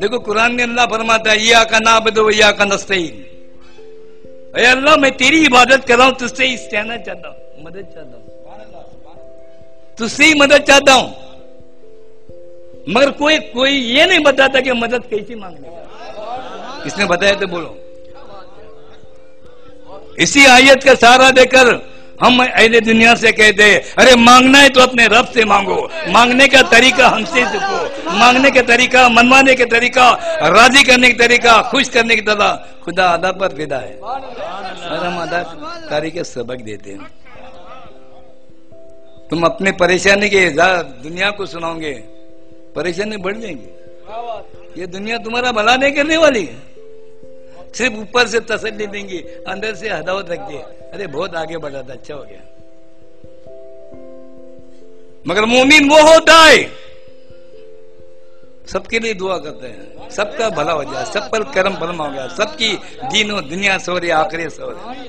देखो, कुरान में अल्लाह फरमाता है या का ना बदो या का नस्तीन अरे अल्लाह, मैं तेरी इबादत कर रहा हूँ, तुझसे ही कहना चाहता हूँ। मदद चाहता हूँ। तुझसे ही मदद चाहता हूँ। मगर कोई कोई ये नहीं बताता कि मदद कैसी मांगने का। किसने बताया तो बोलो। इसी आयत का सहारा देकर हम अहले दुनिया से कहते हैं अरे मांगना है तो अपने रब से मांगो। मांगने का तरीका हमसे सीखो। मांगने का तरीका, मनवाने का तरीका, राज़ी करने का तरीका, खुश करने की तरह खुदा अदा पर फिदा है। और हम सबक देते हैं। तुम अपने परेशानी के दुनिया को सुनाओगे। परेशानी बढ़ जाएँगी। ये दुनिया तुम्हारा भला नहीं करने वाली। सिर्फ़ ऊपर से तसल्ली देंगी, अंदर से हदावत रख दिए अरे बहुत आगे बढ़ा था अच्छा हो गया। मगर मोमिन वो होता है, सबके लिए दुआ करते हैं। सबका भला हो जाए, सब पर कर्म भलम हो गया। सबकी दीनों दुनिया सो आखिरी रही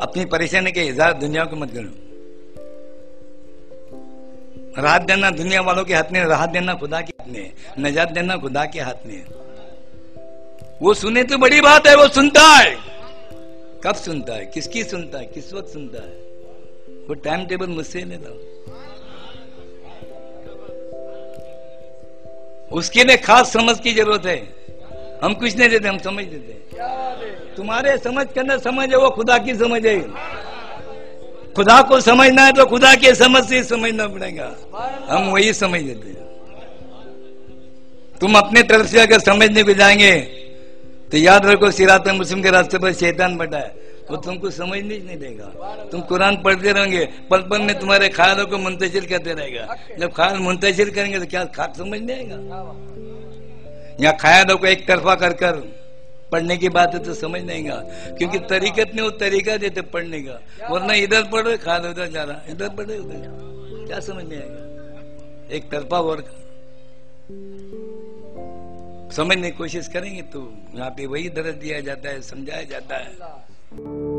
अपनी परेशानी के इजहार दुनिया को मत करो। राहत देना दुनिया वालों के हाथ में राहत देना खुदा के हाथ में, नजात देना खुदा के हाथ में। वो सुने तो बड़ी बात है, वो सुनता है। कब सुनता है? किसकी सुनता है? किस वक्त सुनता है? वो टाइम टेबल मुझसे ले लेता उसके लिए खास समझ की ज़रूरत है। हम कुछ नहीं देते, हम समझ देते तुम्हारे समझ के अंदर समझ है, वो खुदा की समझ है। खुदा को समझना है तो खुदा के समझ से समझना पड़ेगा। हम वही समझ लेते हैं। तुम अपने तरफ़ से अगर समझने को जाएँगे तो याद रखो, सिरात मुस्लिम के रास्ते पर शैतान बटा है। वो तो तुमको समझने नहीं देगा। तुम कुरान पढ़ते रहेंगे पल पल में तुम्हारे ख्यालों को मुंतशिर करते रहेगा। जब ख्याल मुंतशिर करेंगे तो क्या खाक समझ नहीं आएगा? या ख्यालों को एक तरफा कर कर पढ़ने की बात है तो समझ नहीं गा क्योंकि तरीकत ने वो तरीका देते पढ़ने का। वरना इधर पढ़ ख्याल उधर जा रहा इधर पढ़े, उधर क्या समझ नहीं आएगा? एक तरफा वर्ग समझने की कोशिश करेंगे तो यहाँ पे वही दर्द दिया जाता है, समझाया जाता है।